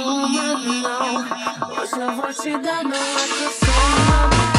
uma, não. Hoje eu vou te dar, não atenção.